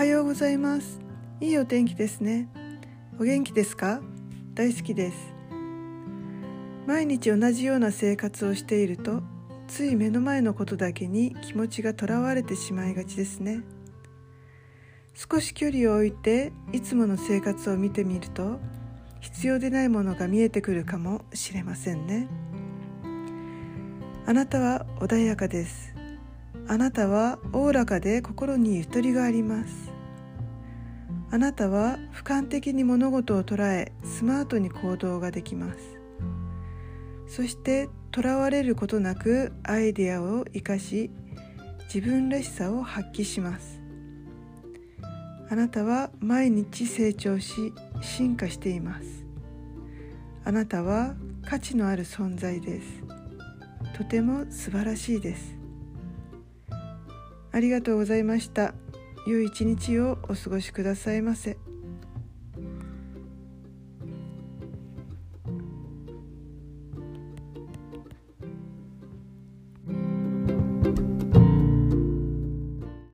はようございます。いいお天気ですね。お元気ですか？大好きです。毎日同じような生活をしているとつい目の前のことだけに気持ちがとらわれてしまいがちですね。少し距離を置いていつもの生活を見てみると必要でないものが見えてくるかもしれませんね。あなたは穏やかです。あなたはおおらかで心にゆとりがあります。あなたは俯瞰的に物事を捉えスマートに行動ができます。そしてとらわれることなくアイデアを生かし自分らしさを発揮します。あなたは毎日成長し進化しています。あなたは価値のある存在です。とても素晴らしいです。ありがとうございました。良い一日をお過ごしくださいませ。